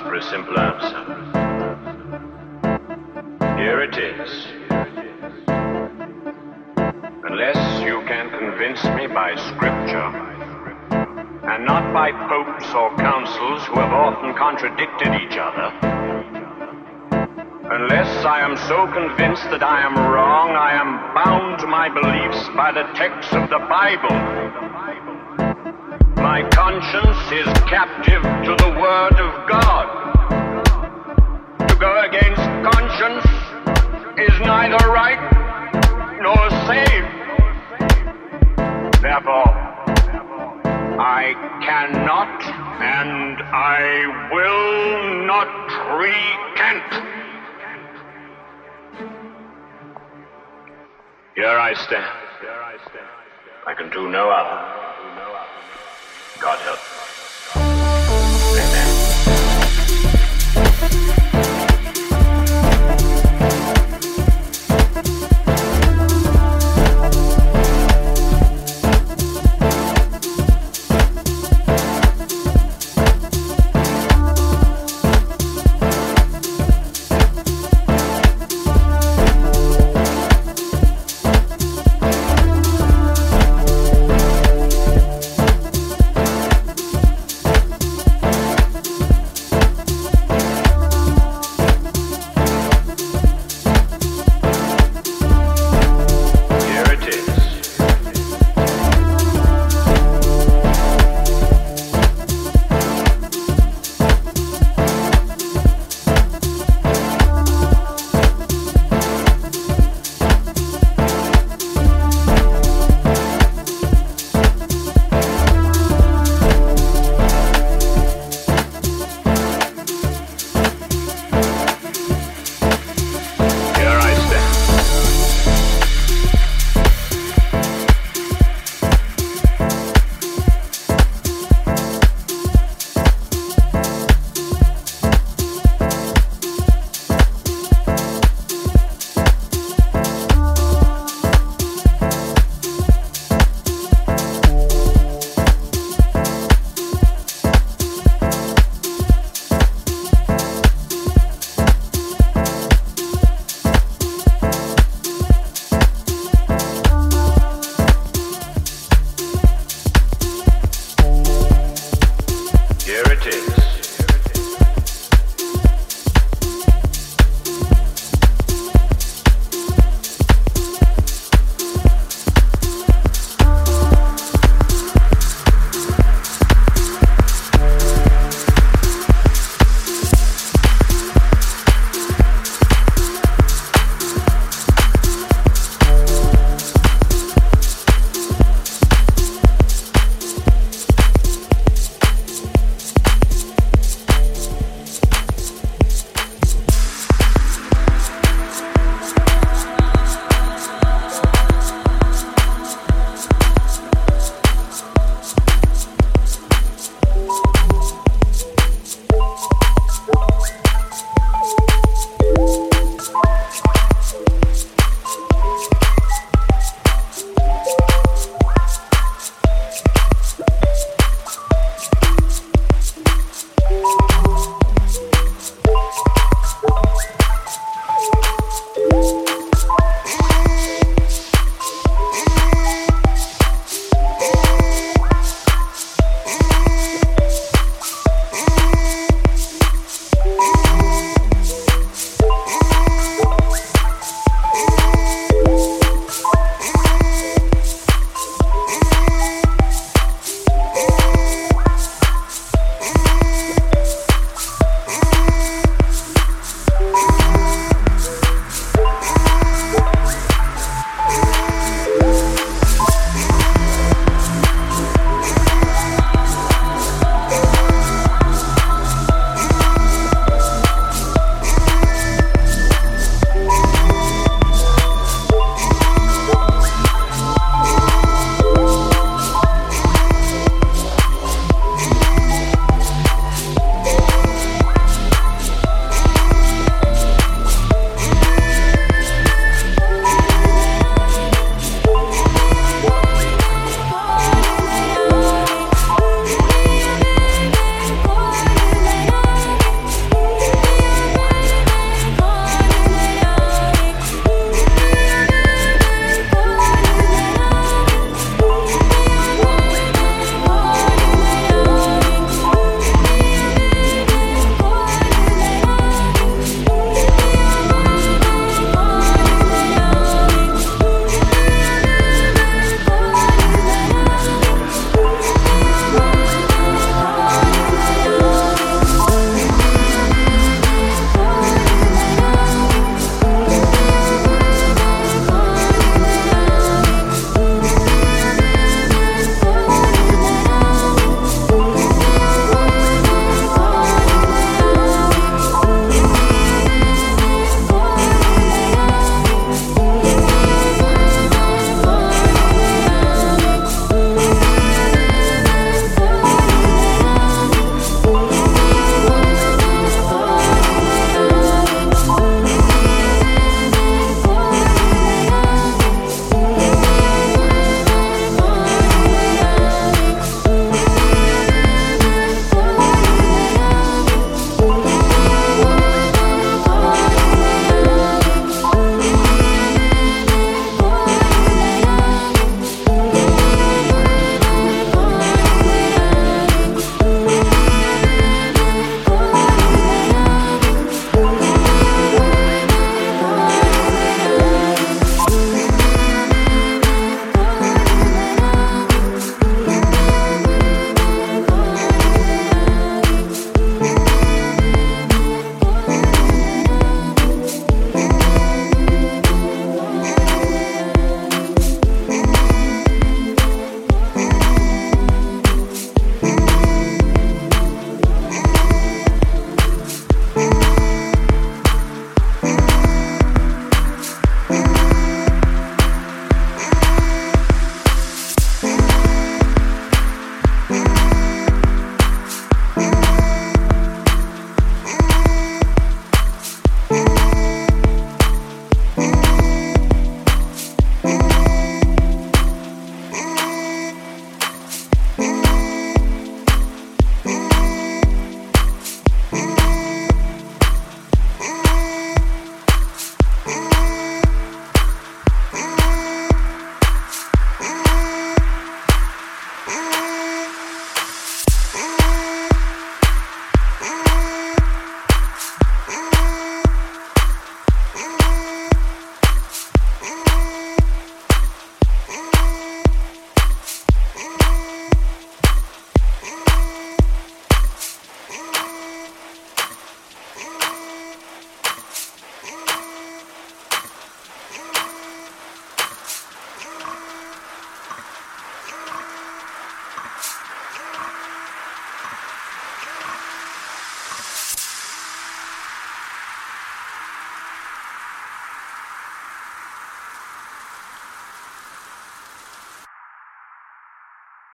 For a simple answer. Here it is. Unless you can convince me by scripture, and not by popes or councils who have often contradicted each other. Unless I am so convinced that I am wrong, I am bound to my beliefs by the text of the Bible. My conscience is captive to the Word of God. To go against conscience is neither right nor safe. Therefore, I cannot and I will not recant. Here I stand. I can do no other. God help.